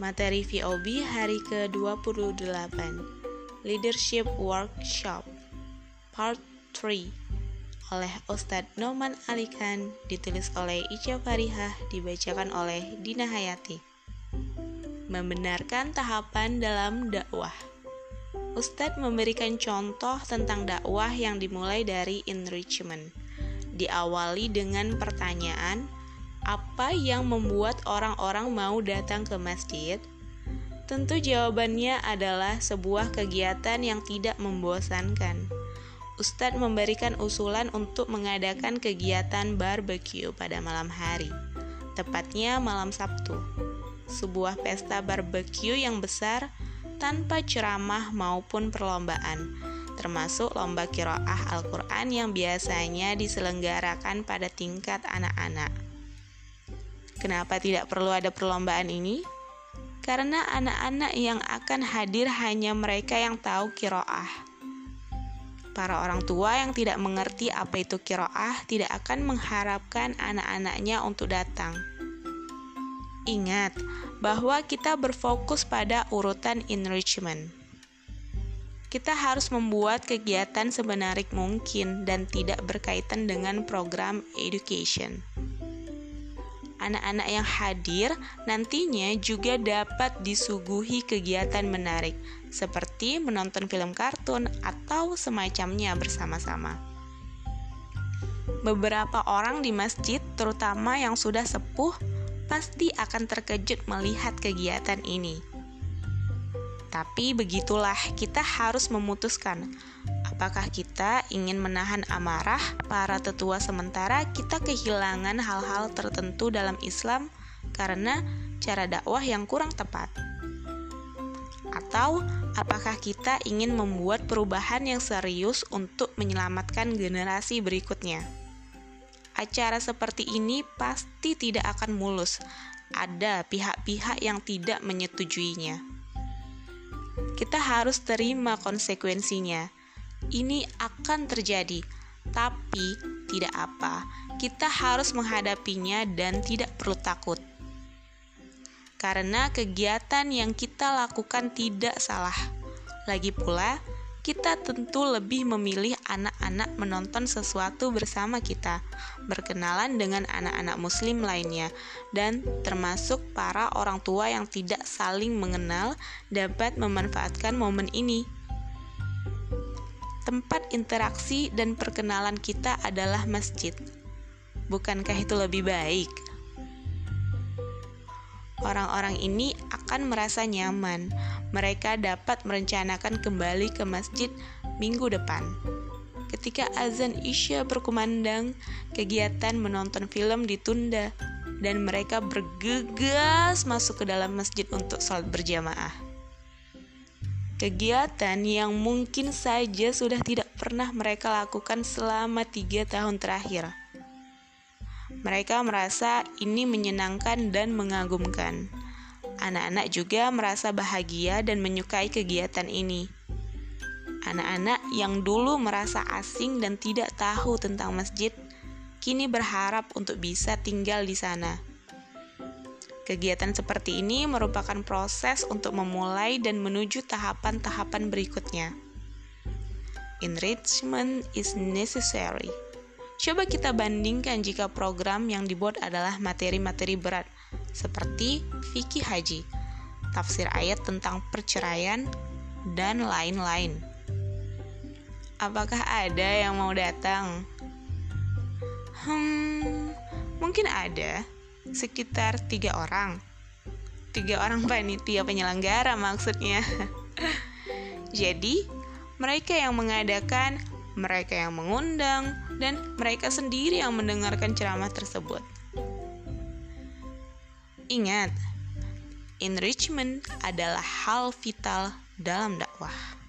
Materi VOB hari ke-28 Leadership Workshop Part 3 oleh Ustadz Noman Alikan ditulis oleh Ica Farihah dibacakan oleh Dina Hayati. Membenarkan tahapan dalam dakwah. Ustadz memberikan contoh tentang dakwah yang dimulai dari enrichment. Diawali dengan pertanyaan apa yang membuat orang-orang mau datang ke masjid? Tentu jawabannya adalah sebuah kegiatan yang tidak membosankan. Ustadz memberikan usulan untuk mengadakan kegiatan barbecue pada malam hari, tepatnya malam Sabtu. Sebuah pesta barbecue yang besar tanpa ceramah maupun perlombaan, termasuk lomba kiroah Al-Quran yang biasanya diselenggarakan pada tingkat anak-anak. Kenapa tidak perlu ada perlombaan ini? Karena anak-anak yang akan hadir hanya mereka yang tahu kiroah. Para orang tua yang tidak mengerti apa itu kiroah tidak akan mengharapkan anak-anaknya untuk datang. Ingat bahwa kita berfokus pada urutan enrichment. Kita harus membuat kegiatan semenarik mungkin dan tidak berkaitan dengan program education anak-anak yang hadir nantinya juga dapat disuguhi kegiatan menarik, seperti menonton film kartun atau semacamnya bersama-sama. Beberapa orang di masjid, terutama yang sudah sepuh, pasti akan terkejut melihat kegiatan ini. Tapi begitulah, kita harus memutuskan Apakah kita ingin menahan amarah para tetua sementara kita kehilangan hal-hal tertentu dalam Islam karena cara dakwah yang kurang tepat? Atau apakah kita ingin membuat perubahan yang serius untuk menyelamatkan generasi berikutnya? Acara seperti ini pasti tidak akan mulus. Ada pihak-pihak yang tidak menyetujuinya. Kita harus terima konsekuensinya ini akan terjadi, tapi tidak apa. Kita harus menghadapinya dan tidak perlu takut. Karena kegiatan yang kita lakukan tidak salah. Lagi pula, kita tentu lebih memilih anak-anak menonton sesuatu bersama kita, berkenalan dengan anak-anak Muslim lainnya, dan termasuk para orang tua yang tidak saling mengenal dapat memanfaatkan momen ini tempat interaksi dan perkenalan kita adalah masjid. Bukankah itu lebih baik? Orang-orang ini akan merasa nyaman. Mereka dapat merencanakan kembali ke masjid minggu depan. Ketika azan Isya berkumandang, kegiatan menonton film ditunda dan mereka bergegas masuk ke dalam masjid untuk sholat berjamaah kegiatan yang mungkin saja sudah tidak pernah mereka lakukan selama tiga tahun terakhir. Mereka merasa ini menyenangkan dan mengagumkan. Anak-anak juga merasa bahagia dan menyukai kegiatan ini. Anak-anak yang dulu merasa asing dan tidak tahu tentang masjid, kini berharap untuk bisa tinggal di sana. Kegiatan seperti ini merupakan proses untuk memulai dan menuju tahapan-tahapan berikutnya. Enrichment is necessary. Coba kita bandingkan jika program yang dibuat adalah materi-materi berat, seperti fikih haji, tafsir ayat tentang perceraian, dan lain-lain. Apakah ada yang mau datang? Hmm, mungkin ada, sekitar tiga orang. Tiga orang panitia penyelenggara maksudnya. Jadi, mereka yang mengadakan, mereka yang mengundang, dan mereka sendiri yang mendengarkan ceramah tersebut. Ingat, enrichment adalah hal vital dalam dakwah.